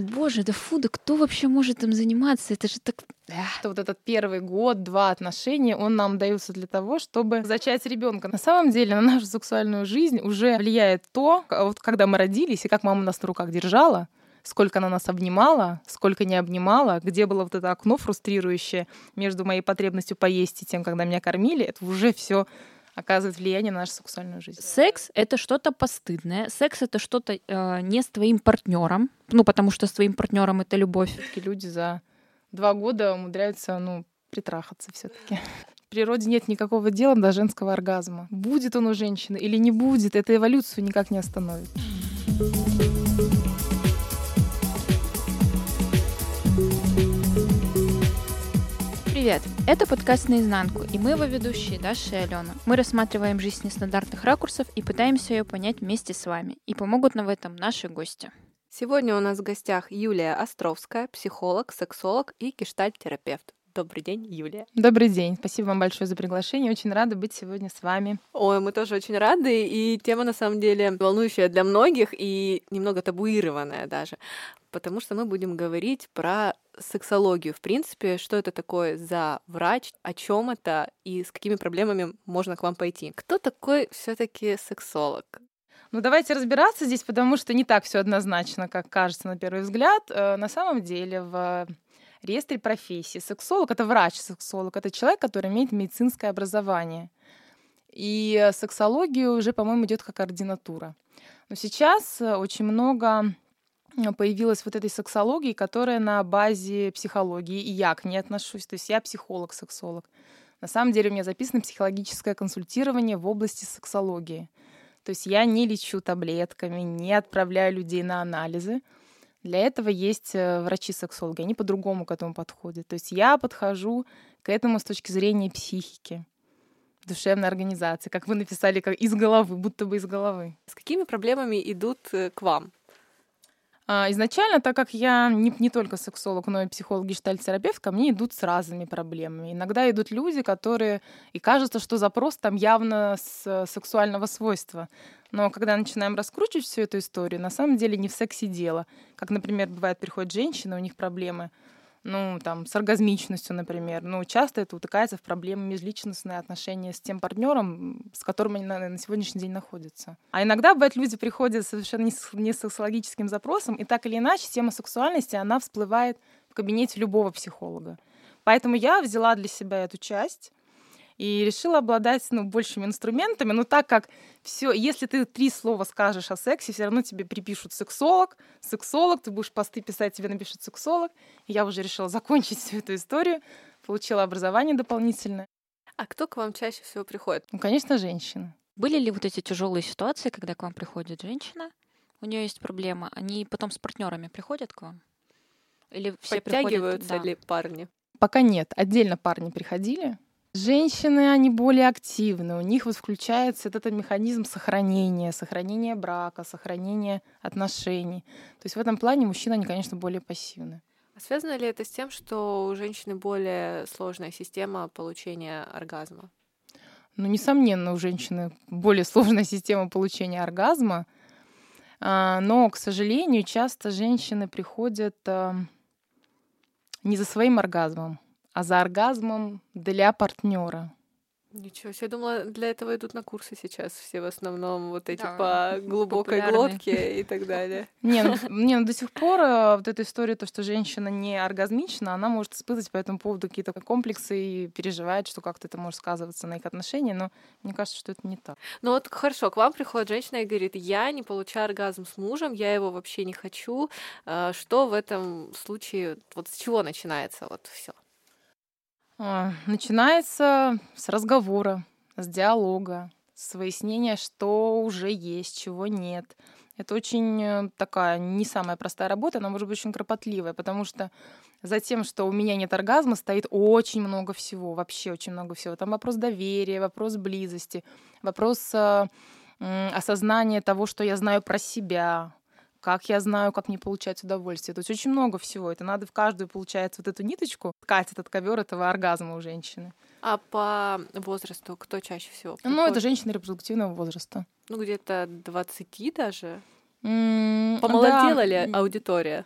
Боже, да фу, да кто вообще может им заниматься? Это же так... Что вот этот первый год, два отношений, он нам дается для того, чтобы зачать ребенка. На самом деле на нашу сексуальную жизнь уже влияет то, вот когда мы родились и как мама нас на руках держала, сколько она нас обнимала, сколько не обнимала, где было вот это окно фрустрирующее между моей потребностью поесть и тем, когда меня кормили, это уже все оказывает влияние на нашу сексуальную жизнь. Секс это что-то постыдное. Секс это что-то э, не с твоим партнером. Ну, потому что с твоим партнером это любовь. Все-таки люди за два года умудряются, ну, притрахаться все-таки. В природе нет никакого дела до женского оргазма. Будет он у женщины или не будет, это эволюцию никак не остановит. Привет! Это подкаст «Наизнанку», и мы его ведущие Даша и Алена. Мы рассматриваем жизнь нестандартных ракурсов и пытаемся ее понять вместе с вами. И помогут нам в этом наши гости. Сегодня у нас в гостях Юлия Островская, психолог, сексолог и гештальт-терапевт. Добрый день, Юлия. Добрый день. Спасибо вам большое за приглашение. Очень рада быть сегодня с вами. Ой, мы тоже очень рады. И тема, на самом деле, волнующая для многих и немного табуированная даже. Потому что мы будем говорить про сексологию. В принципе, что это такое за врач, о чем это и с какими проблемами можно к вам пойти. Кто такой все-таки сексолог? Ну, давайте разбираться здесь, потому что не так все однозначно, как кажется на первый взгляд. Э, на самом деле в реестре профессии. Сексолог — это врач-сексолог, это человек, который имеет медицинское образование. И сексологию уже, по-моему, идет как ординатура. Но сейчас э, очень много э, появилась вот этой сексологии, которая на базе психологии, и я к ней отношусь. То есть я психолог-сексолог. На самом деле у меня записано психологическое консультирование в области сексологии. То есть я не лечу таблетками, не отправляю людей на анализы. Для этого есть э, врачи-сексологи, они по-другому к этому подходят. То есть я подхожу к этому с точки зрения психики, душевной организации, как вы написали, как из головы, будто бы из головы. С какими проблемами идут э, к вам? А, изначально, так как я не, не только сексолог, но и психолог, гештальт-терапевт, ко мне идут с разными проблемами. Иногда идут люди, которые... И кажется, что запрос там явно с сексуального свойства. Но когда начинаем раскручивать всю эту историю, на самом деле не в сексе дело. Как, например, бывает, приходят женщины, у них проблемы ну, там, с оргазмичностью, например. Ну, часто это утыкается в проблемы межличностные отношения с тем партнером, с которым они на, на сегодняшний день находятся. А иногда, бывает, люди приходят совершенно не с, не с сексологическим запросом, и так или иначе тема сексуальности, она всплывает в кабинете любого психолога. Поэтому я взяла для себя эту часть, и решила обладать ну, большими инструментами. Но так как все, если ты три слова скажешь о сексе, все равно тебе припишут сексолог, сексолог, ты будешь посты писать, тебе напишут сексолог. И я уже решила закончить всю эту историю, получила образование дополнительное. А кто к вам чаще всего приходит? Ну, конечно, женщина. Были ли вот эти тяжелые ситуации, когда к вам приходит женщина, у нее есть проблема, они потом с партнерами приходят к вам? Или все Подтягиваются приходят, да. ли парни? Пока нет. Отдельно парни приходили, Женщины, они более активны, у них вот включается этот механизм сохранения, сохранения брака, сохранения отношений. То есть в этом плане мужчины, они, конечно, более пассивны. А связано ли это с тем, что у женщины более сложная система получения оргазма? Ну, несомненно, у женщины более сложная система получения оргазма, а, но, к сожалению, часто женщины приходят а, не за своим оргазмом, а за оргазмом для партнера. Ничего себе, я думала, для этого идут на курсы сейчас все в основном вот эти да, по глубокой глотке и так далее. Не, ну, не, ну до сих пор э, вот эта история, то, что женщина не оргазмична, она может испытывать по этому поводу какие-то комплексы и переживает, что как-то это может сказываться на их отношениях, но мне кажется, что это не так. Ну вот хорошо, к вам приходит женщина и говорит, я не получаю оргазм с мужем, я его вообще не хочу. Э, что в этом случае, вот с чего начинается вот все? А, начинается с разговора, с диалога, с выяснения, что уже есть, чего нет. Это очень э, такая не самая простая работа, она может быть очень кропотливая, потому что за тем, что у меня нет оргазма, стоит очень много всего, вообще очень много всего. Там вопрос доверия, вопрос близости, вопрос э, осознания того, что я знаю про себя, как я знаю, как мне получать удовольствие. То есть очень много всего. Это надо в каждую, получается, вот эту ниточку ткать этот ковер этого оргазма у женщины. А по возрасту кто чаще всего? Приходит? Ну, это женщины репродуктивного возраста. Ну, где-то 20 даже. Mm, Помолодела да. ли аудитория?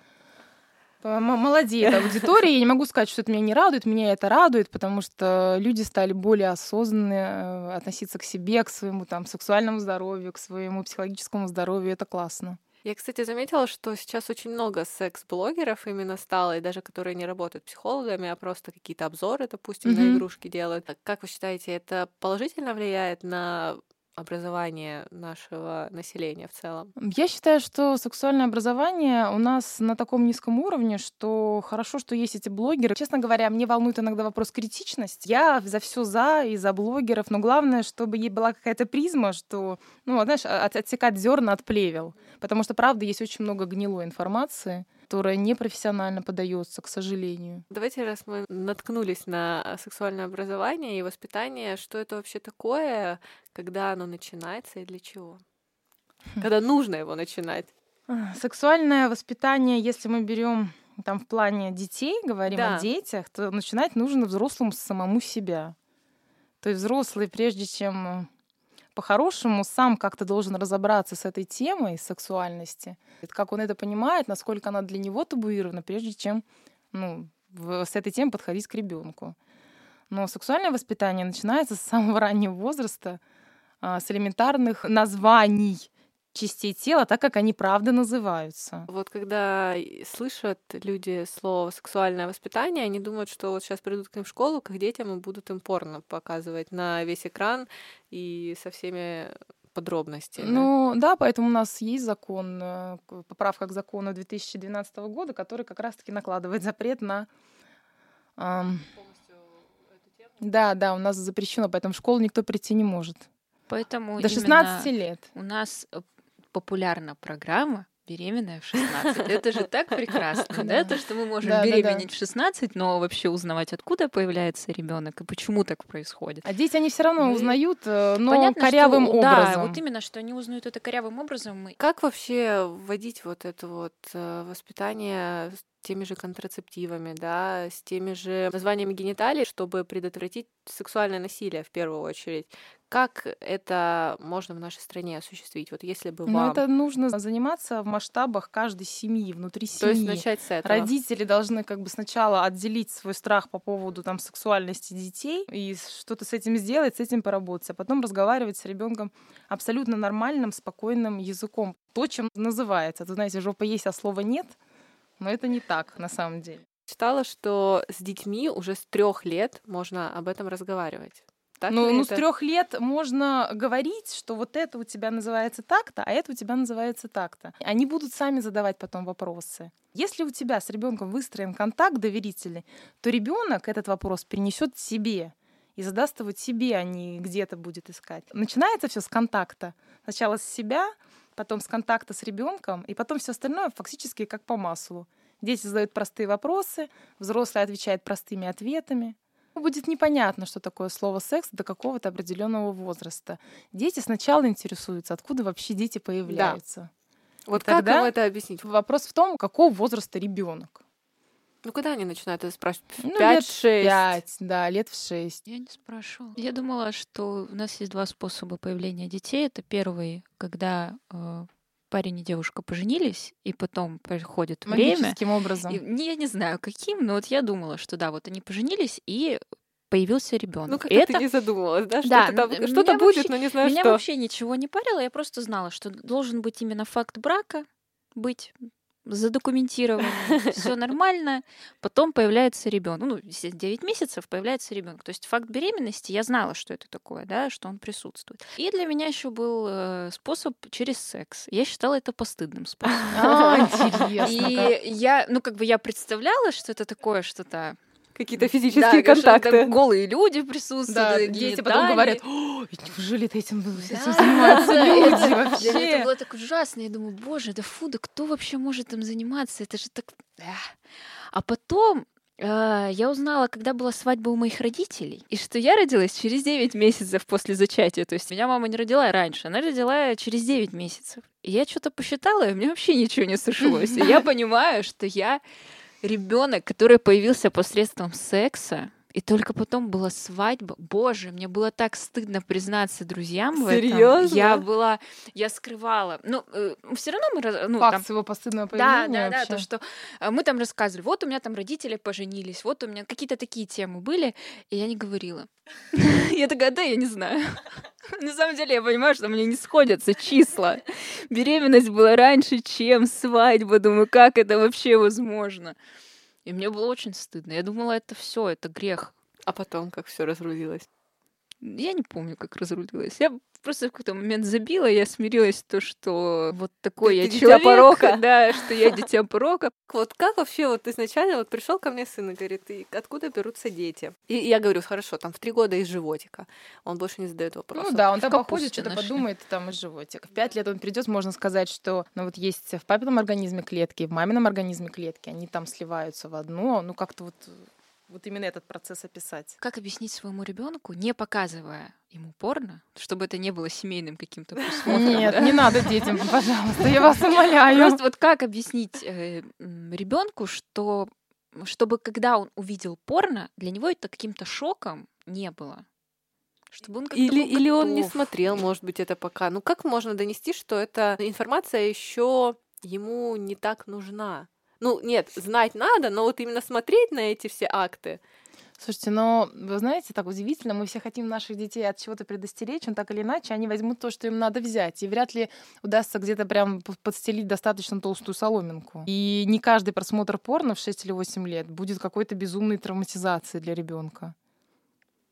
Молодеет аудитория. Я не могу сказать, что это меня не радует. Меня это радует, потому что люди стали более осознанно э, относиться к себе, к своему там сексуальному здоровью, к своему психологическому здоровью. Это классно. Я, кстати, заметила, что сейчас очень много секс-блогеров именно стало, и даже которые не работают психологами, а просто какие-то обзоры, допустим, mm-hmm. на игрушки делают. Как вы считаете, это положительно влияет на образование нашего населения в целом? Я считаю, что сексуальное образование у нас на таком низком уровне, что хорошо, что есть эти блогеры. Честно говоря, мне волнует иногда вопрос критичности. Я за все за и за блогеров, но главное, чтобы ей была какая-то призма, что, ну, знаешь, от, отсекать зерна от плевел. Потому что, правда, есть очень много гнилой информации которая непрофессионально подается, к сожалению. Давайте, раз мы наткнулись на сексуальное образование и воспитание, что это вообще такое, когда оно начинается и для чего? Хм. Когда нужно его начинать? Сексуальное воспитание, если мы берем там в плане детей, говорим да. о детях, то начинать нужно взрослому самому себя. То есть взрослый, прежде чем по-хорошему сам как-то должен разобраться с этой темой сексуальности, как он это понимает, насколько она для него табуирована, прежде чем ну, с этой темой подходить к ребенку. Но сексуальное воспитание начинается с самого раннего возраста, а, с элементарных названий частей тела, так как они правда называются. Вот когда слышат люди слово сексуальное воспитание, они думают, что вот сейчас придут к ним в школу, к их детям и будут им порно показывать на весь экран и со всеми подробностями. Ну да, поэтому у нас есть закон, э, поправка к закону 2012 года, который как раз-таки накладывает запрет на... Эм... Да, да, у нас запрещено, поэтому в школу никто прийти не может. Поэтому До 16 лет. У нас популярна программа беременная в 16. Это же так прекрасно, да? То, что мы можем беременеть в 16, но вообще узнавать, откуда появляется ребенок и почему так происходит. А дети, они все равно узнают, э, но корявым образом. Да, вот именно, что они узнают это корявым образом. Как вообще вводить вот это вот э, воспитание теми же контрацептивами, да, с теми же названиями гениталий, чтобы предотвратить сексуальное насилие в первую очередь. Как это можно в нашей стране осуществить? Вот если бы ну, вам... Ну, это нужно заниматься в масштабах каждой семьи, внутри семьи. То есть начать с этого. Родители должны как бы сначала отделить свой страх по поводу там сексуальности детей и что-то с этим сделать, с этим поработать, а потом разговаривать с ребенком абсолютно нормальным, спокойным языком. То, чем называется. Ты знаете, жопа есть, а слова нет — но это не так на самом деле. Читала, что с детьми уже с трех лет можно об этом разговаривать. Так ну, ну это? с трех лет можно говорить, что вот это у тебя называется так-то, а это у тебя называется так-то. Они будут сами задавать потом вопросы. Если у тебя с ребенком выстроен контакт доверительный, то ребенок этот вопрос перенесет себе и задаст его тебе, а не где-то будет искать. Начинается все с контакта. Сначала с себя, потом с контакта с ребенком, и потом все остальное фактически как по маслу. Дети задают простые вопросы, взрослый отвечает простыми ответами. Будет непонятно, что такое слово секс до какого-то определенного возраста. Дети сначала интересуются, откуда вообще дети появляются. Да. Вот и как тогда это объяснить? Вопрос в том, какого возраста ребенок. Ну, когда они начинают это спрашивать? Ну, 5-6? Пять, да, лет в шесть. Я не спрашивала. Я думала, что у нас есть два способа появления детей. Это первый, когда э, парень и девушка поженились, и потом проходит время. образом. И, я не знаю, каким, но вот я думала, что да, вот они поженились, и появился ребенок. Ну, как это... ты не задумывалась, да? да что-то, что-то будет, вообще, но не знаю, меня что. Меня вообще ничего не парило, я просто знала, что должен быть именно факт брака, быть задокументировано, все нормально, потом появляется ребенок. Ну, 9 месяцев появляется ребенок. То есть факт беременности, я знала, что это такое, да, что он присутствует. И для меня еще был э, способ через секс. Я считала это постыдным способом. А, интересно. И я, ну, как бы я представляла, что это такое что-то какие-то физические да, контакты. голые люди присутствуют. Да, дети потом говорят, О, неужели ты этим, занимаются люди вообще? Это было так ужасно. Я думаю, боже, да фу, да кто вообще может им заниматься? Это же так... А потом э, я узнала, когда была свадьба у моих родителей, и что я родилась через 9 месяцев после зачатия. То есть меня мама не родила раньше, она родила через 9 месяцев. И я что-то посчитала, и у меня вообще ничего не сошлось. И я понимаю, что я ребенок, который появился посредством секса, И только потом была свадьба. Боже, мне было так стыдно признаться друзьям в Серьезно? этом. Я была, я скрывала. Ну, все равно мы... Ну, Факт там- своего постыдного да, поведения да, да, вообще. то, что э, мы там рассказывали, вот у меня там родители поженились, вот у меня какие-то такие темы были, и я не говорила. Я такая, да, я не знаю. На самом деле я понимаю, что мне не сходятся числа. Беременность была раньше, чем свадьба. Думаю, как это вообще возможно? И мне было очень стыдно. Я думала, это все, это грех. А потом, как все разрулилось. Я не помню, как разрулилась. Я просто в какой-то момент забила, я смирилась с то, что вот такой Ты я дитя человек, порока. да, что я дитя порока. Вот как вообще вот изначально вот пришел ко мне сын и говорит, и откуда берутся дети? И я говорю, хорошо, там в три года из животика. Он больше не задает вопросов. Ну да, он там походит, что-то подумает, там из животик. В пять лет он придет, можно сказать, что ну вот есть в папином организме клетки, в мамином организме клетки, они там сливаются в одно, ну как-то вот вот именно этот процесс описать. Как объяснить своему ребенку, не показывая ему порно, чтобы это не было семейным каким-то просмотром? Нет, да? не надо детям, пожалуйста, я вас умоляю. Просто вот как объяснить ребенку, что чтобы когда он увидел порно, для него это каким-то шоком не было. Чтобы он как-то Или, был или он не смотрел, может быть, это пока. Ну как можно донести, что эта информация еще ему не так нужна? Ну, нет, знать надо, но вот именно смотреть на эти все акты. Слушайте, но вы знаете, так удивительно, мы все хотим наших детей от чего-то предостеречь, но так или иначе они возьмут то, что им надо взять. И вряд ли удастся где-то прям подстелить достаточно толстую соломинку. И не каждый просмотр порно в 6 или 8 лет будет какой-то безумной травматизацией для ребенка.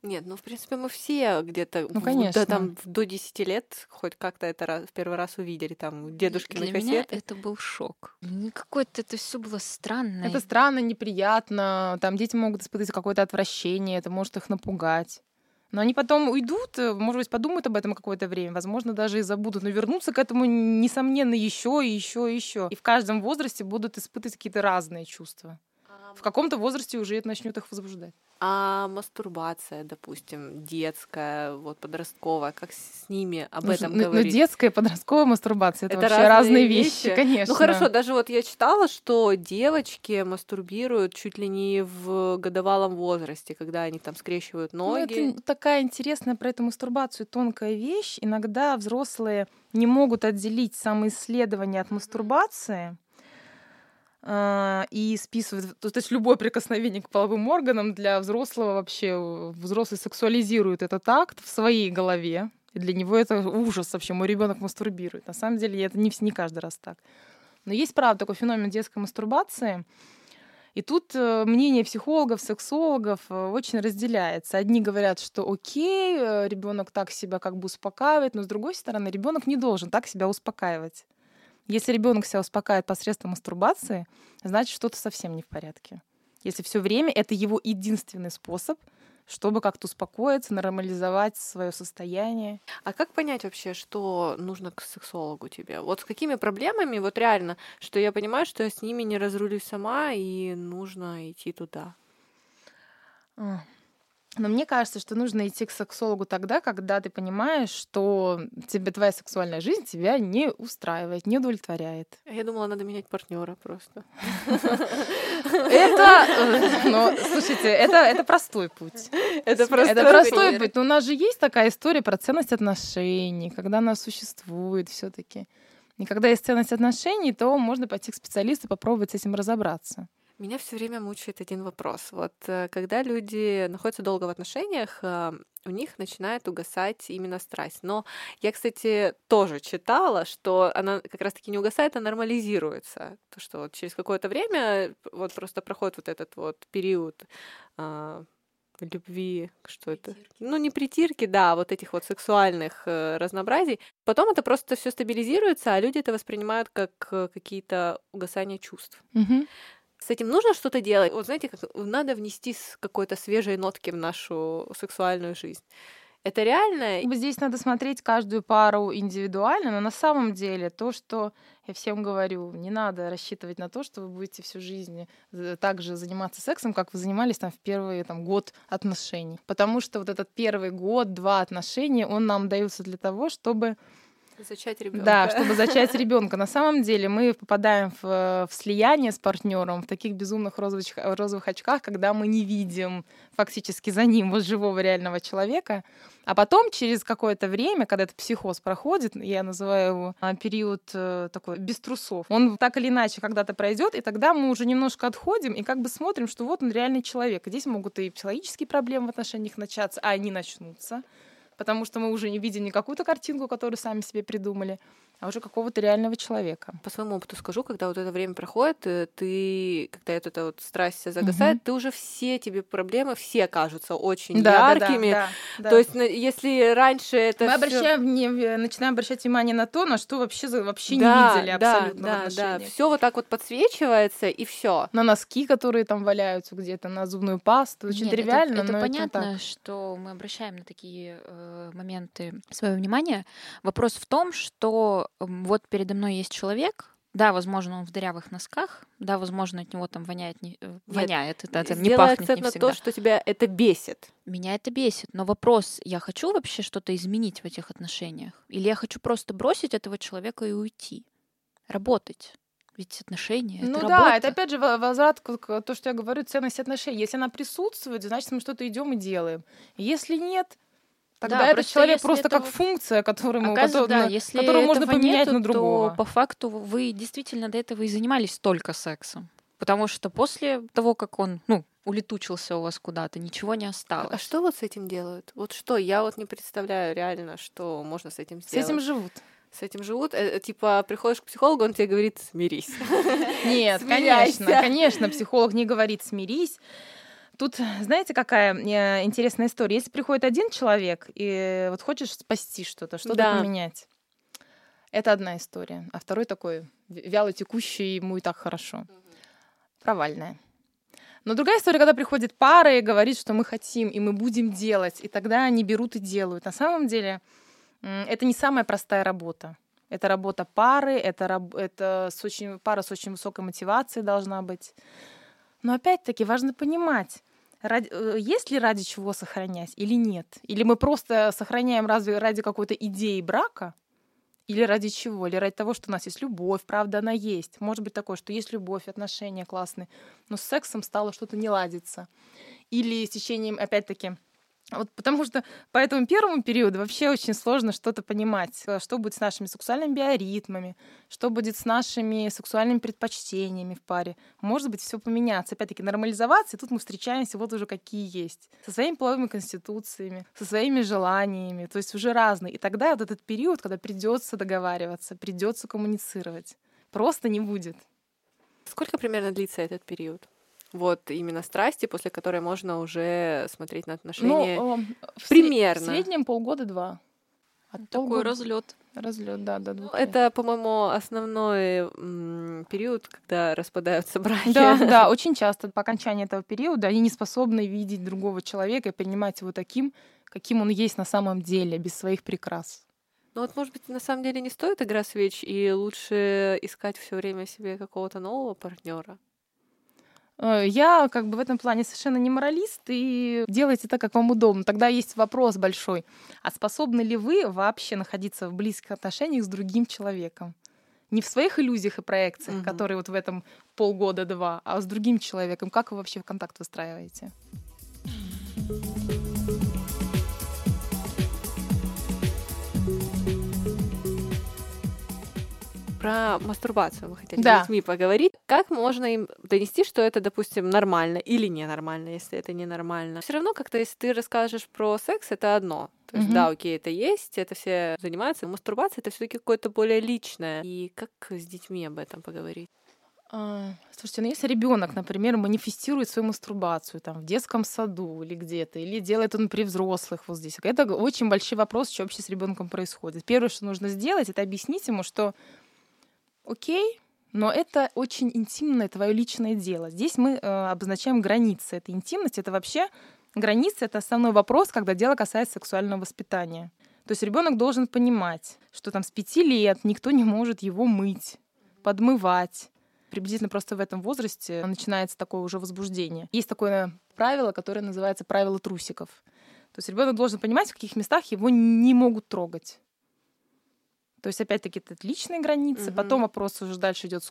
Нет, ну, в принципе, мы все где-то Ну, конечно. да, там до 10 лет хоть как-то это раз, в первый раз увидели, там, дедушкины Для меня кассеты. это был шок. Ну, Какое-то это все было странное. Это странно, неприятно, там дети могут испытывать какое-то отвращение, это может их напугать. Но они потом уйдут, э, может быть, подумают об этом какое-то время, возможно, даже и забудут, но вернутся к этому, несомненно, еще и еще и еще. И в каждом возрасте будут испытывать какие-то разные чувства. В каком-то возрасте уже это начнет их возбуждать. А мастурбация, допустим, детская, вот подростковая, как с ними об Ну, этом ну, ну, говорить? детская и подростковая мастурбация это, Это вообще разные, разные вещи, вещи. конечно. Ну хорошо, даже вот я читала, что девочки мастурбируют чуть ли не в годовалом возрасте, когда они там скрещивают Ну, ноги. это такая интересная про эту мастурбацию тонкая вещь. Иногда взрослые не могут отделить самоисследование от мастурбации и списывают, то, есть любое прикосновение к половым органам для взрослого вообще, э, взрослый сексуализирует этот акт в своей голове, и для него это ужас вообще, мой ребенок мастурбирует. На самом деле это не, не каждый раз так. Но есть, правда, такой феномен детской мастурбации, и тут э, мнение психологов, сексологов э, очень разделяется. Одни говорят, что окей, ребенок так себя как бы успокаивает, но с другой стороны, ребенок не должен так себя успокаивать. Если ребенок себя успокаивает посредством мастурбации, значит что-то совсем не в порядке. Если все время это его единственный способ, чтобы как-то успокоиться, нормализовать свое состояние. А как понять вообще, что нужно к сексологу тебе? Вот с какими проблемами, вот реально, что я понимаю, что я с ними не разрулюсь сама, и нужно идти туда. Но мне кажется, что нужно идти к сексологу тогда, когда ты понимаешь, что тебе твоя сексуальная жизнь тебя не устраивает, не удовлетворяет. А Я думала, надо менять партнера просто. Это, э, но, слушайте, это, это простой путь. Это просто Это простой путь. Но у нас же есть такая история про ценность отношений, когда она существует все таки И когда есть ценность отношений, то можно пойти к специалисту, попробовать с этим разобраться. Меня все время мучает один вопрос. Вот э, когда люди находятся долго в отношениях, э, у них начинает угасать именно страсть. Но я, кстати, тоже читала, что она как раз-таки не угасает, а нормализируется. То, что вот через какое-то время вот просто проходит вот этот вот период а, любви, что это? Ну, не притирки, да, вот этих вот сексуальных э, разнообразий. Потом это просто все стабилизируется, а люди это воспринимают как э, какие-то угасания чувств. Мгм. С этим нужно что-то делать. Вот знаете, как надо внести какой-то свежей нотки в нашу сексуальную жизнь. Это реально? Здесь надо смотреть каждую пару индивидуально, но на самом деле то, что я всем говорю, не надо рассчитывать на то, что вы будете всю жизнь э, так же заниматься сексом, как вы занимались там в первый там, год отношений. Потому что вот этот первый год, два отношений, он нам дается для того, чтобы Зачать ребенка. Да, чтобы зачать ребенка. На самом деле мы попадаем в, в слияние с партнером в таких безумных розовых, розовых очках, когда мы не видим фактически за ним вот живого реального человека. А потом, через какое-то время, когда этот психоз проходит, я называю его а, период э, такой без трусов, он так или иначе когда-то пройдет, и тогда мы уже немножко отходим и как бы смотрим, что вот он реальный человек. Здесь могут и психологические проблемы в отношениях начаться, а они начнутся потому что мы уже не видим не какую-то картинку, которую сами себе придумали, а уже какого-то реального человека. По своему опыту скажу, когда вот это время проходит, э, ты, когда вот эта вот страсть загасает, угу. ты уже все тебе проблемы, все кажутся очень да, яркими. Да, да, да, То есть, если раньше это мы всё... обращаем, не, начинаем обращать внимание на то, на что вообще вообще да, не видели да, абсолютно да, в да, все вот так вот подсвечивается и все. На носки, которые там валяются где-то, на зубную пасту, очень Нет, тривиально. Это, это но понятно, это что мы обращаем на такие э, моменты свое внимание. Вопрос в том, что вот передо мной есть человек, да, возможно, он в дырявых носках, да, возможно, от него там воняет, не, э, воняет, это, это не пахнет акцент не на всегда. то, что тебя это бесит. Меня это бесит, но вопрос, я хочу вообще что-то изменить в этих отношениях? Или я хочу просто бросить этого человека и уйти? Работать? Ведь отношения ну это да, работа. это опять же возврат к, к то, что я говорю, ценность отношений. Если она присутствует, значит, мы что-то идем и делаем. Если нет, Тогда да, этот просто человек просто этого... как функция, которому, который, да, если которую можно поменять нету, на другого. То по факту вы действительно до этого и занимались только сексом. Потому что после того, как он, ну, улетучился у вас куда-то, ничего не осталось. А что вот с этим делают? Вот что? Я вот не представляю реально, что можно с этим сделать. С этим живут. С этим живут. Э, э, типа, приходишь к психологу, он тебе говорит, смирись. Нет, конечно, конечно, психолог не говорит смирись. Тут, знаете, какая э, интересная история? Если приходит один человек и вот хочешь спасти что-то, что-то да. поменять, это одна история. А второй такой вяло текущий, ему и так хорошо. Провальная. Но другая история, когда приходит пара и говорит, что мы хотим, и мы будем делать, и тогда они берут и делают. На самом деле это не самая простая работа. Это работа пары, это, это с очень, пара с очень высокой мотивацией должна быть. Но опять-таки важно понимать, ради, э, есть ли ради чего сохранять или нет? Или мы просто сохраняем разве ради какой-то идеи брака? Или ради чего? Или ради того, что у нас есть любовь, правда, она есть. Может быть такое, что есть любовь, отношения классные, но с сексом стало что-то не ладиться. Или с течением, опять-таки, вот потому что по этому первому периоду вообще очень сложно что-то понимать, э, что будет с нашими сексуальными биоритмами, что будет с нашими сексуальными предпочтениями в паре. Может быть, все поменяться. Опять-таки, нормализоваться, и тут мы встречаемся вот уже какие есть. Со своими половыми конституциями, со своими желаниями, то есть уже разные. И тогда вот этот период, когда придется договариваться, придется коммуницировать, просто не будет. Сколько примерно длится этот период? Вот именно страсти, после которой можно уже смотреть на отношения ну, в примерно. В среднем полгода-два. От Такой разлет. Разлет, да, до двух. Это, по-моему, основной м, период, когда распадаются браки. Да, да, очень часто по окончании этого периода они не способны видеть другого человека и принимать его таким, каким он есть на самом деле, без своих прикрас. Ну вот, может быть, на самом деле не стоит игра свеч, и лучше искать все время себе какого-то нового партнера. Э, я как бы в этом плане совершенно не моралист, и делайте так, как вам удобно. Тогда есть вопрос большой. А способны ли вы вообще находиться в близких отношениях с другим человеком? Не в своих иллюзиях и проекциях, угу. которые вот в этом полгода-два, а с другим человеком. Как вы вообще в контакт выстраиваете? Про мастурбацию мы хотели да. с детьми поговорить. Как можно им донести, что это, допустим, нормально или ненормально, если это ненормально? Все равно как-то, если ты расскажешь про секс, это одно. То есть, mm-hmm. да, окей, это есть, это все занимаются. Мастурбация это все-таки какое-то более личное. И как с детьми об этом поговорить? А, слушайте, ну если ребенок, например, манифестирует свою мастурбацию там в детском саду или где-то, или делает он при взрослых вот здесь, это очень большой вопрос, что вообще с ребенком происходит. Первое, что нужно сделать, это объяснить ему, что окей, но это очень интимное твое личное дело. Здесь мы э, обозначаем границы этой интимности. Это вообще границы это основной вопрос, когда дело касается сексуального воспитания. То есть ребенок должен понимать, что там с пяти лет никто не может его мыть, подмывать. Приблизительно просто в этом возрасте начинается такое уже возбуждение. Есть такое правило, которое называется правило трусиков. То есть ребенок должен понимать, в каких местах его не могут трогать. То есть, опять-таки, это личные границы. Мгм. Потом вопрос уже дальше идет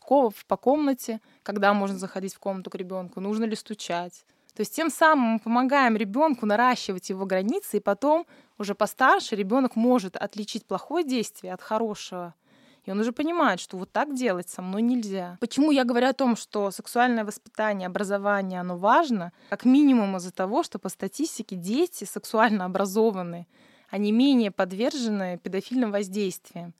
по комнате, когда можно заходить в комнату к ребенку, нужно ли стучать. То есть тем самым мы помогаем ребенку наращивать его границы, и потом уже постарше ребенок может отличить плохое действие от хорошего. И он уже понимает, что вот так делать со мной нельзя. Почему я говорю о том, что сексуальное воспитание, образование, оно важно? Как минимум из-за того, что по статистике дети сексуально образованы, они менее подвержены педофильным воздействиям.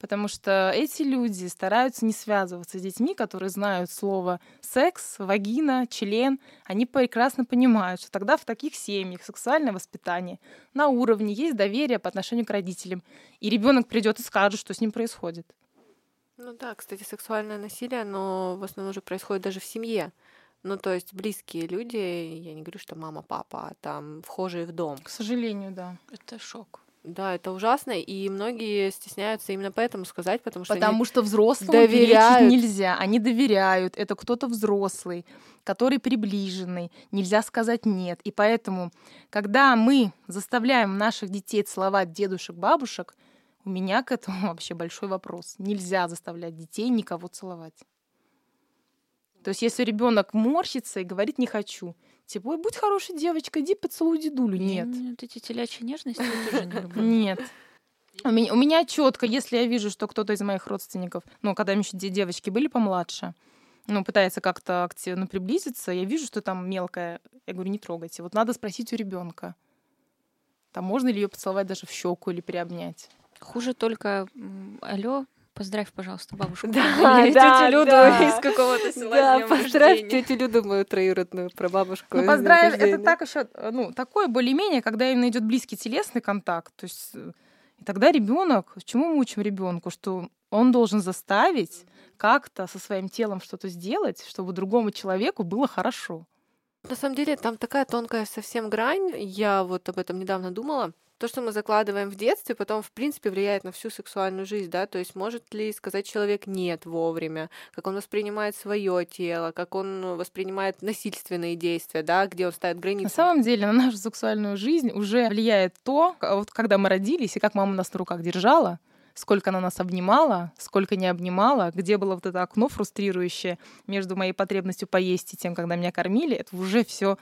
Потому что эти люди стараются не связываться с детьми, которые знают слово секс, вагина, член. Они прекрасно понимают, что тогда в таких семьях сексуальное воспитание на уровне есть доверие по отношению к родителям. И ребенок придет и скажет, что с ним происходит. Ну да, кстати, сексуальное насилие, оно в основном уже происходит даже в семье. Ну, то есть близкие люди, я не говорю, что мама, папа, а там вхожие в дом. К сожалению, да. Это шок. Да, это ужасно, и многие стесняются именно поэтому сказать, потому что они- Потому что взрослым доверяют. перечить нельзя. Они доверяют. Это кто-то взрослый, который приближенный. Нельзя сказать нет. И поэтому, когда мы заставляем наших детей целовать дедушек, бабушек, у меня к этому вообще большой вопрос. Нельзя заставлять детей никого целовать. То есть, если ребенок морщится и говорит не хочу, типа, ой, будь хорошей девочкой, иди поцелуй дедулю. Нет. М, Вот эти телячьи нежности я тоже не люблю. Нет. У меня, у меня четко, если я вижу, что кто-то из моих родственников, ну, когда еще де- девочки были помладше, ну, пытается как-то активно приблизиться, я вижу, что там мелкая. Я говорю, не трогайте. Вот надо спросить у ребенка. Там можно ли ее поцеловать даже в щеку или приобнять. Хуже только, алло, поздравь, пожалуйста, бабушку. Да, Или да, тетю Люду да. из какого-то села. Да, поздравь рождения. тетю Люду, мою троюродную прабабушку. Ну, поздравить, это так еще, ну, такое более-менее, когда именно идет близкий телесный контакт. То есть, э, и тогда ребенок, чему мы учим ребенку, что он должен заставить как-то со своим телом что-то сделать, чтобы другому человеку было хорошо. На самом деле там такая тонкая совсем грань. Я вот об этом недавно думала. То, что мы закладываем в детстве, потом, в принципе, влияет на всю сексуальную жизнь, да, то есть может ли сказать человек «нет» вовремя, как он воспринимает свое тело, как он воспринимает насильственные действия, да, где он ставит границы. На самом деле на нашу сексуальную жизнь уже влияет то, к- вот когда мы родились и как мама нас на руках держала, сколько она нас обнимала, сколько не обнимала, где было вот это окно фрустрирующее между моей потребностью поесть и тем, когда меня кормили, это уже все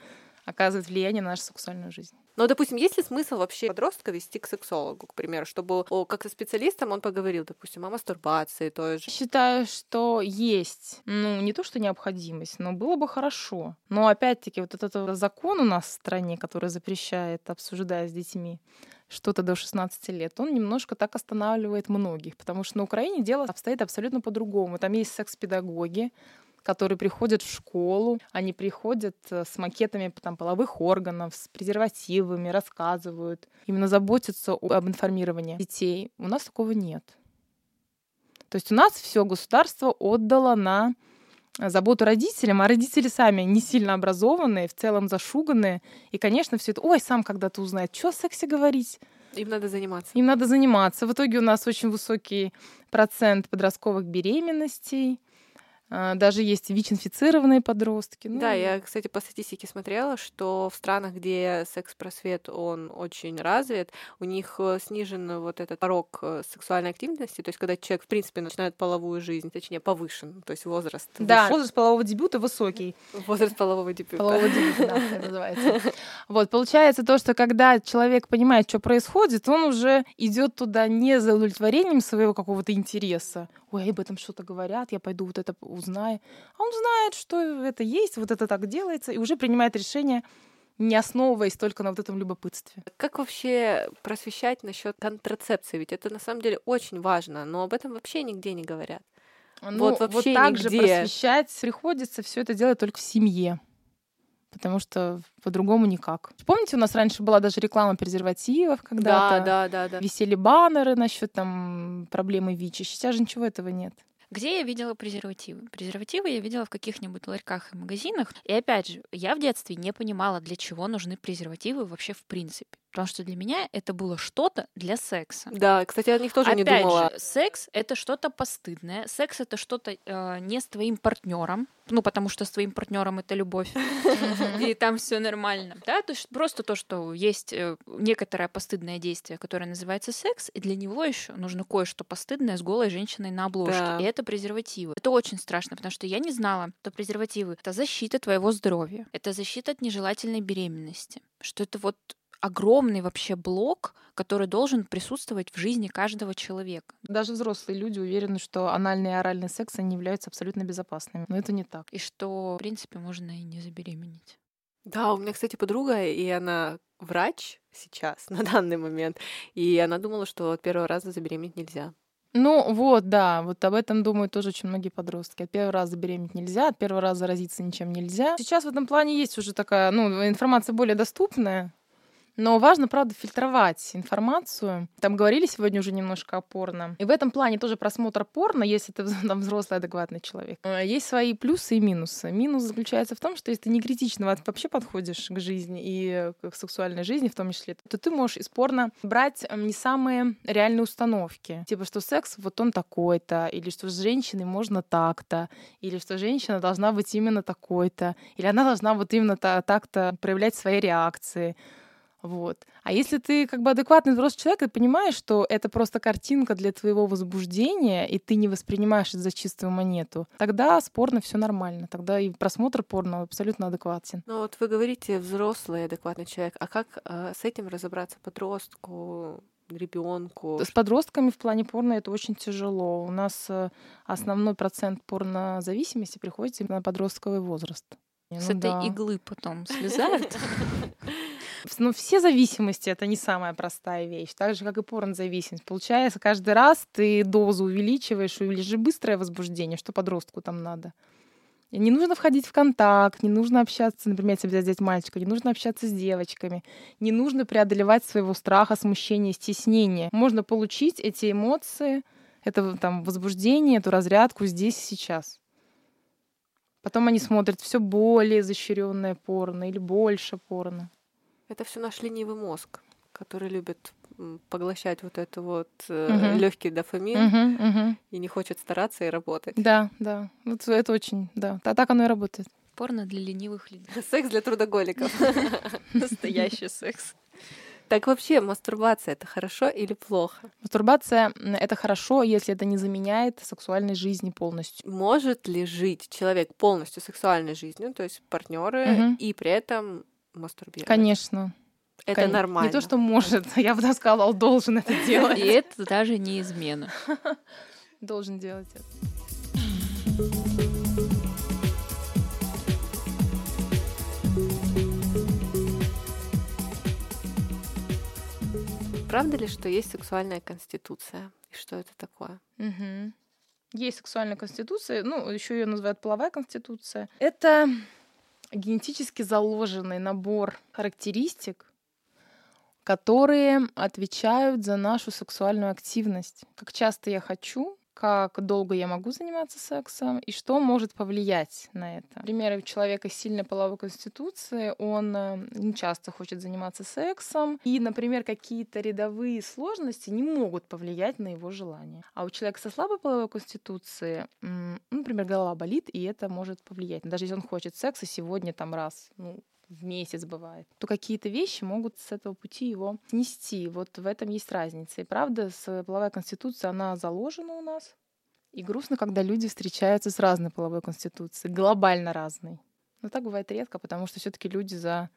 оказывает влияние на нашу сексуальную жизнь. Но, допустим, есть ли смысл вообще подростка вести к сексологу, к примеру, чтобы о, как со специалистом он поговорил, допустим, о мастурбации той же? Считаю, что есть, ну, не то, что необходимость, но было бы хорошо. Но опять-таки вот этот закон у нас в стране, который запрещает, обсуждая с детьми, что-то до 16 лет, он немножко так останавливает многих, потому что на Украине дело обстоит абсолютно по-другому. Там есть секс-педагоги, которые приходят в школу, они приходят э, с макетами там, половых органов, с презервативами, рассказывают, именно заботятся об информировании детей. У нас такого нет. То есть у нас все государство отдало на заботу родителям, а родители сами не сильно образованные, в целом зашуганные. И, конечно, все это, ой, сам когда-то узнает, что о сексе говорить. Им надо заниматься. Им надо заниматься. В итоге у нас очень высокий процент подростковых беременностей. А, Даже есть ВИЧ-инфицированные подростки. Ну, Да, я, кстати, по статистике смотрела, что в странах, где секс-просвет, он очень развит, у них э, снижен вот этот порог э, сексуальной активности, то есть когда человек, в принципе, начинает половую жизнь, точнее, повышен, то есть возраст. Да, выше. возраст полового дебюта высокий. Возраст полового дебюта. Полового дебюта, да, это называется. Вот, получается то, что когда человек понимает, что происходит, он уже идет туда не за удовлетворением своего какого-то интереса. Ой, об этом что-то говорят, я пойду вот это узнаю. А он знает, что это есть, вот это так делается, и уже принимает решение, не основываясь только на вот этом любопытстве. Как вообще просвещать насчет контрацепции? Ведь это на самом деле очень важно, но об этом вообще нигде не говорят. Ну, Вот вообще так же нигде. просвещать приходится все это делать только в семье. Потому что по-другому никак. Помните, у нас раньше была даже реклама презервативов когда-то? Да, да, да, да. Висели баннеры насчет там проблемы ВИЧ. Сейчас же ничего этого нет. Где я видела презервативы? Презервативы я видела в каких-нибудь ларьках и магазинах. И опять же, я в детстве не понимала, для чего нужны презервативы вообще в принципе. Потому что для меня это было что-то для секса. Да, кстати, о них тоже Опять не думала. же, секс это что-то постыдное. Секс это что-то э, не с твоим партнером. Ну, потому что с твоим партнером это любовь. И там все нормально. Да, то есть просто то, что есть э, некоторое постыдное действие, которое называется секс, и для него еще нужно кое-что постыдное с голой женщиной на обложке. И это презервативы. Это очень страшно, потому что я не знала, что презервативы это защита твоего здоровья, это защита от нежелательной беременности, что это вот огромный вообще блок, который должен присутствовать в жизни каждого человека. Даже взрослые люди уверены, что анальный и оральный секс они являются абсолютно безопасными. Но это не так. И что, в принципе, можно и не забеременеть. Да, у меня, кстати, подруга, и она врач сейчас, на данный момент, и она думала, что от первого раза забеременеть нельзя. Ну вот, да, вот об этом думают тоже очень многие подростки. От первого раза беременеть нельзя, от первого раза заразиться ничем нельзя. Сейчас в этом плане есть уже такая, ну, информация более доступная, но важно, правда, фильтровать информацию. Там говорили сегодня уже немножко о порно. И в этом плане тоже просмотр порно, если ты там взрослый, адекватный человек, э, есть свои плюсы и минусы. Минус заключается в том, что если ты не критично вообще подходишь к жизни и к сексуальной жизни в том числе, то ты можешь из порно брать э, не самые реальные установки. Типа, что секс вот он такой-то, или что с женщиной можно так-то, или что женщина должна быть именно такой-то, или она должна вот именно та- так-то проявлять свои реакции. Вот. А если ты как бы адекватный взрослый человек, ты понимаешь, что это просто картинка для твоего возбуждения, и ты не воспринимаешь это за чистую монету, тогда с порно все нормально. Тогда и просмотр порно абсолютно адекватен. Ну вот вы говорите взрослый адекватный человек, а как э, с этим разобраться подростку, ребенку? С подростками в плане порно это очень тяжело. У нас э, основной процент порнозависимости приходится именно на подростковый возраст. С Ну этой да. иглы потом слезают. Ну, все зависимости это не самая простая вещь, так же, как и порнозависимость. Получается, каждый раз ты дозу увеличиваешь, увеличишь быстрое возбуждение, что подростку там надо. И не нужно входить в контакт, не нужно общаться, например, если взять мальчика, не нужно общаться с девочками, не нужно преодолевать своего страха, смущения, стеснения. Можно получить эти эмоции, это там возбуждение, эту разрядку здесь и сейчас. Потом они смотрят все более изощренное порно или больше порно. Это все наш ленивый мозг, который любит поглощать вот это вот Мгм. легкий дофамин Мгм, мгм. и не хочет стараться и работать. Да, да. Вот это очень, да. А так оно и работает. Порно для ленивых людей. Секс для трудоголиков. Настоящий секс. Так вообще, мастурбация это хорошо или плохо? Мастурбация это хорошо, если это не заменяет сексуальной жизни полностью. Может ли жить человек полностью сексуальной жизнью, то есть партнеры, Мгм. и при этом мастурбировать? Конечно. Это Кон- нормально. Не то, что может, я бы сказала, должен это делать. И это даже не измена. Должен делать это. Правда ли, что есть сексуальная конституция? И что это такое? Мгм. Есть сексуальная конституция, ну, еще ее называют половая конституция. Это генетически заложенный набор характеристик, которые отвечают за нашу сексуальную активность. Как часто я хочу, как долго я могу заниматься сексом и что может повлиять на это. Например, у человека с сильной половой конституцией, он э, не часто хочет заниматься сексом, и, например, какие-то рядовые сложности не могут повлиять на его желание. А у человека со слабой половой конституцией, ну, например, голова болит, и это может повлиять. Даже если он хочет секса сегодня там раз, ну, в месяц бывает, то какие-то вещи могут с этого пути его снести. Вот в этом есть разница. И правда, половая конституция, она заложена у нас. И грустно, когда люди встречаются с разной половой конституцией, глобально разной. Но так бывает редко, потому что все-таки люди за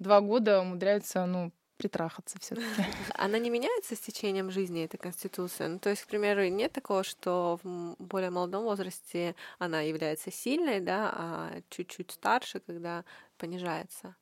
два года умудряются, ну, притрахаться все-таки. Она не меняется с течением жизни, эта конституция? Ну, то есть, к примеру, нет такого, что в более молодом возрасте она является сильной, да, а чуть-чуть старше, когда понижается?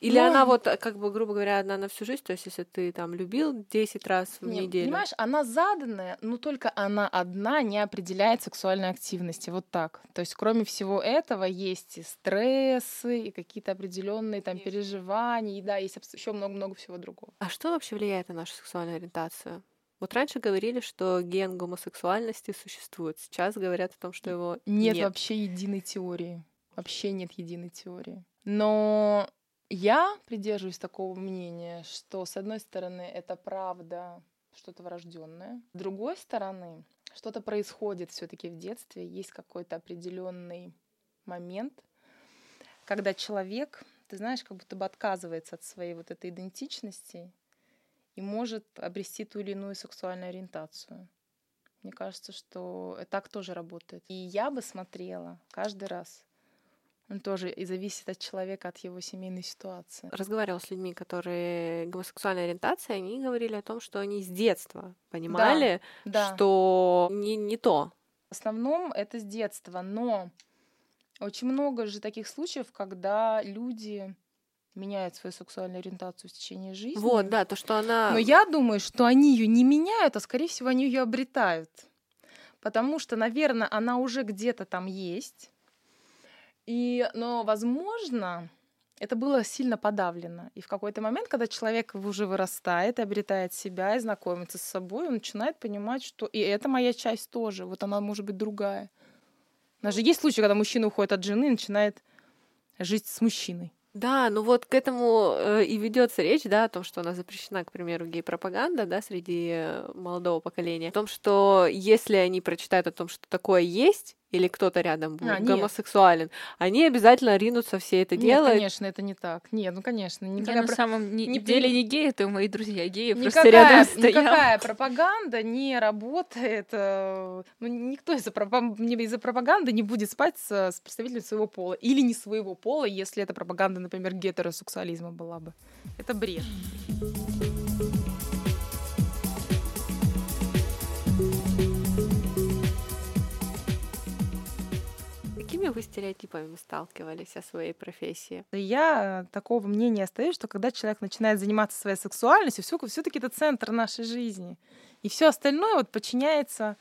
Или Ну, она вот, э, как бы, грубо говоря, одна на всю жизнь, то есть если ты там любил 10 раз в Не, неделю, Понимаешь, она заданная, но только она одна не определяет сексуальной активности. Вот так. То есть, кроме всего этого, есть и стрессы, и какие-то определенные там переживания, и да, есть еще много-много всего другого. а что вообще влияет на нашу сексуальную ориентацию? Вот раньше говорили, что ген гомосексуальности существует. Сейчас говорят о том, что его Нет, нет. вообще единой теории. Вообще нет единой теории. Но Я придерживаюсь такого мнения, что, с одной стороны, это правда, что-то врожденное. С другой стороны, что-то происходит все-таки в детстве, есть какой-то определенный момент, когда человек, ты знаешь, как будто бы отказывается от своей вот этой идентичности и может обрести ту или иную сексуальную ориентацию. Мне кажется, что так тоже работает. И я бы смотрела каждый раз он тоже и зависит от человека, от его семейной ситуации. Разговаривал с людьми, которые гомосексуальной ориентации, они говорили о том, что они с детства понимали, да, да. что не, не то. В основном это с детства, но очень много же таких случаев, когда люди меняют свою сексуальную ориентацию в течение жизни. Вот, да, то, что она... Но я думаю, что они ее не меняют, а, скорее всего, они ее обретают. Потому что, наверное, она уже где-то там есть и, но, возможно, это было сильно подавлено. И в какой-то момент, когда человек уже вырастает обретает себя, и знакомится с собой, он начинает понимать, что и это моя часть тоже, вот она может быть другая. У нас же есть случаи, когда мужчина уходит от жены и начинает жить с мужчиной. Да, ну вот к этому э, и ведется речь, да, о том, что она запрещена, к примеру, гей-пропаганда, да, среди молодого поколения, о том, что если они прочитают о том, что такое есть, или кто-то рядом будет а, гомосексуален, они обязательно ринутся все это делать. Нет, конечно, это не так. Нет, ну конечно. Никакая Я на самом не, не, деле не геи, это мои друзья геи, никакая, просто рядом стоят. Никакая пропаганда не работает. Э, ну, никто из-за из пропаганды не будет спать с, с представителем своего пола. Или не своего пола, если эта пропаганда, например, гетеросексуализма была бы. Это бред. Какими вы стереотипами сталкивались о своей профессии? Я э, такого мнения остаюсь, что когда человек начинает заниматься своей сексуальностью, все, все-таки это центр нашей жизни. И все остальное вот подчиняется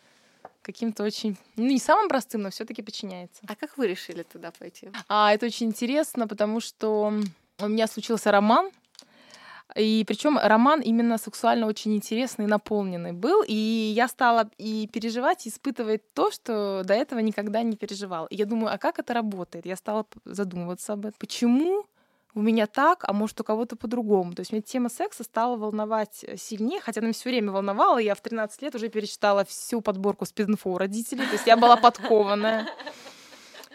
каким-то очень, ну не самым простым, но все-таки подчиняется. А как вы решили туда пойти? А это очень интересно, потому что у меня случился роман и причем роман именно сексуально очень интересный, наполненный был. И я стала и переживать, и испытывать то, что до этого никогда не переживала. И я думаю, а как это работает? Я стала задумываться об этом. Почему у меня так, а может у кого-то по-другому. То есть меня тема секса стала волновать сильнее, хотя она все время волновала. Я в 13 лет уже перечитала всю подборку спидинфо родителей, то есть я была подкованная.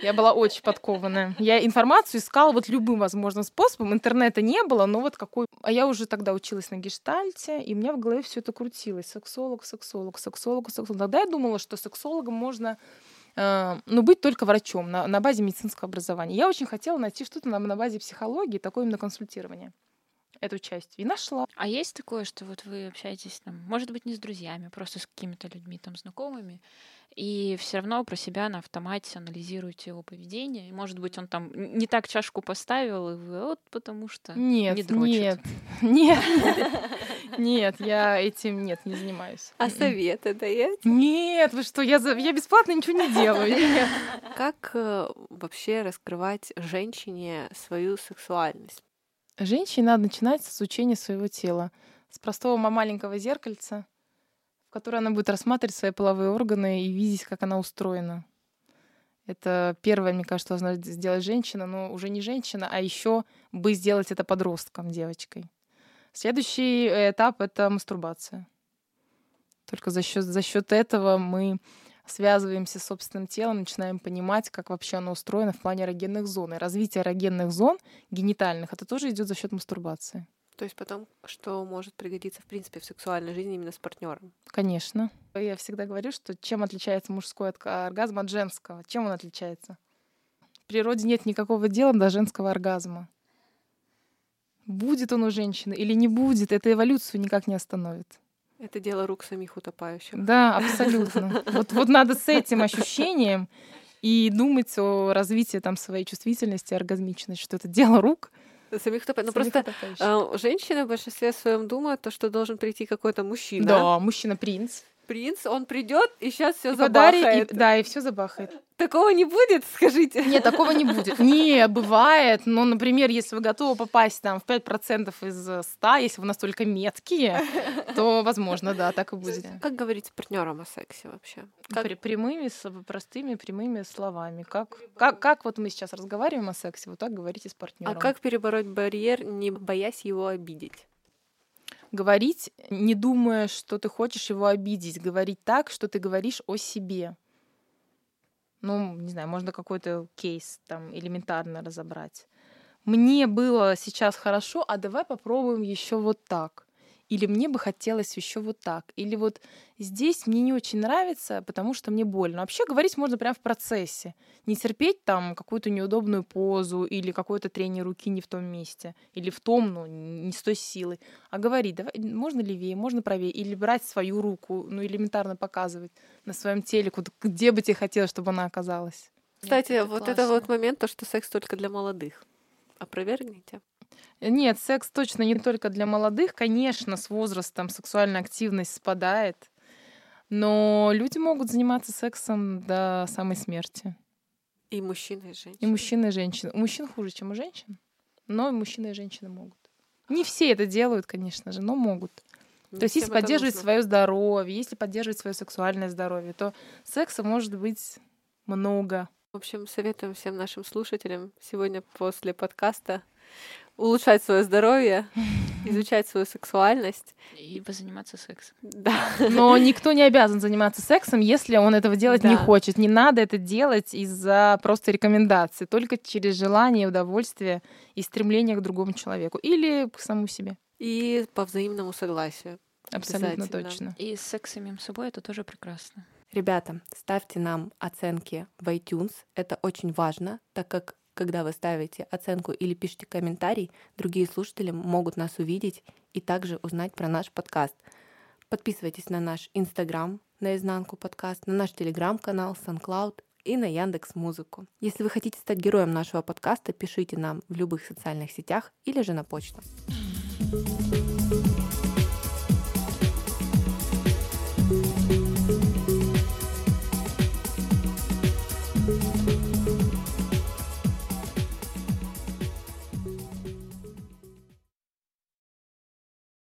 Я была очень подкованная. Я информацию искала вот любым возможным способом. Интернета не было, но вот какой... А я уже тогда училась на гештальте, и у меня в голове все это крутилось. Сексолог, сексолог, сексолог, сексолог. Тогда я думала, что сексологом можно э, ну, быть только врачом на, на базе медицинского образования. Я очень хотела найти что-то на, на базе психологии, такое именно консультирование эту часть и нашла. А есть такое, что вот вы общаетесь там, может быть, не с друзьями, просто с какими-то людьми там знакомыми, и все равно про себя на автомате анализируете его поведение. И, может быть, он там не так чашку поставил, и вы вот потому что нет, не дрочит. Нет, нет, нет, я этим нет, не занимаюсь. А советы даете? Нет, вы что, я, я бесплатно ничего не делаю. Как э, вообще раскрывать женщине свою сексуальность? Женщине надо начинать с изучения своего тела, с простого маленького зеркальца, в которое она будет рассматривать свои половые органы и видеть, как она устроена. Это первое, мне кажется, должна сделать женщина, но уже не женщина, а еще бы сделать это подростком, девочкой. Следующий этап — это мастурбация. Только за счет, за счет этого мы связываемся с собственным телом, начинаем понимать, как вообще оно устроено в плане эрогенных зон. И развитие эрогенных зон генитальных это тоже идет за счет мастурбации. То есть потом, что может пригодиться в принципе в сексуальной жизни именно с партнером? Конечно. Я всегда говорю, что чем отличается мужской от оргазма от женского? Чем он отличается? В природе нет никакого дела до женского оргазма. Будет он у женщины или не будет, это эволюцию никак не остановит. Это дело рук самих утопающих. Да, абсолютно. Вот, вот надо с этим ощущением и думать о развитии там своей чувствительности, оргазмичности, что это дело рук. Самих утопающих. Ну просто э, женщины в большинстве своем думают, то, что должен прийти какой-то мужчина. Да, мужчина-принц. Принц, он придет и сейчас все забахает. И, да, и все забахает. Такого не будет, скажите? Нет, такого не будет. Не, бывает. Но, например, если вы готовы попасть там в 5% из 100, если вы настолько меткие, то, возможно, да, так и будет. Как говорить с партнером о сексе вообще? Как... Прямыми, с- простыми, прямыми словами. Как, как, как вот мы сейчас разговариваем о сексе, вот так говорите с А партнером. как перебороть барьер, не боясь его обидеть? Говорить, не думая, что ты хочешь его обидеть. Говорить так, что ты говоришь о себе. Ну, не знаю, можно какой-то кейс там элементарно разобрать. Мне было сейчас хорошо, а давай попробуем еще вот так. Или мне бы хотелось еще вот так. Или вот здесь мне не очень нравится, потому что мне больно. Вообще говорить можно прямо в процессе. Не терпеть там какую-то неудобную позу или какое-то трение руки не в том месте. Или в том, ну, не с той силой. А говорить, давай, можно левее, можно правее. Или брать свою руку, ну, элементарно показывать на своем теле, куда- где бы тебе хотелось, чтобы она оказалась. Кстати, это вот классно. это вот момент, то, что секс только для молодых. Опровергните. Нет, секс точно не только для молодых. Конечно, с возрастом сексуальная активность спадает. Но люди могут заниматься сексом до самой смерти. И мужчины, и женщины. И мужчины, и женщины. У мужчин хуже, чем у женщин. Но и мужчины, и женщины могут. Не все это делают, конечно же, но могут. Не То есть, если поддерживать нужно. свое здоровье, если поддерживать свое сексуальное здоровье, то секса может быть много. В общем, советуем всем нашим слушателям сегодня после подкаста улучшать свое здоровье, изучать свою сексуальность. И позаниматься сексом. Да. Но никто не обязан заниматься сексом, если он этого делать не Да. хочет. Не надо это делать из-за просто рекомендаций, только через желание, удовольствие и стремление к другому человеку или к самому себе. И по взаимному согласию. Абсолютно точно. И секс с самим собой это тоже прекрасно. Ребята, ставьте нам оценки в iTunes. Это очень важно, так как когда вы ставите оценку или пишете комментарий, другие слушатели могут нас увидеть и также узнать про наш подкаст. Подписывайтесь на наш Инстаграм, на изнанку подкаст, на наш Телеграм-канал, SoundCloud и на Яндекс Музыку. Если вы хотите стать героем нашего подкаста, пишите нам в любых социальных сетях или же на почту. Thank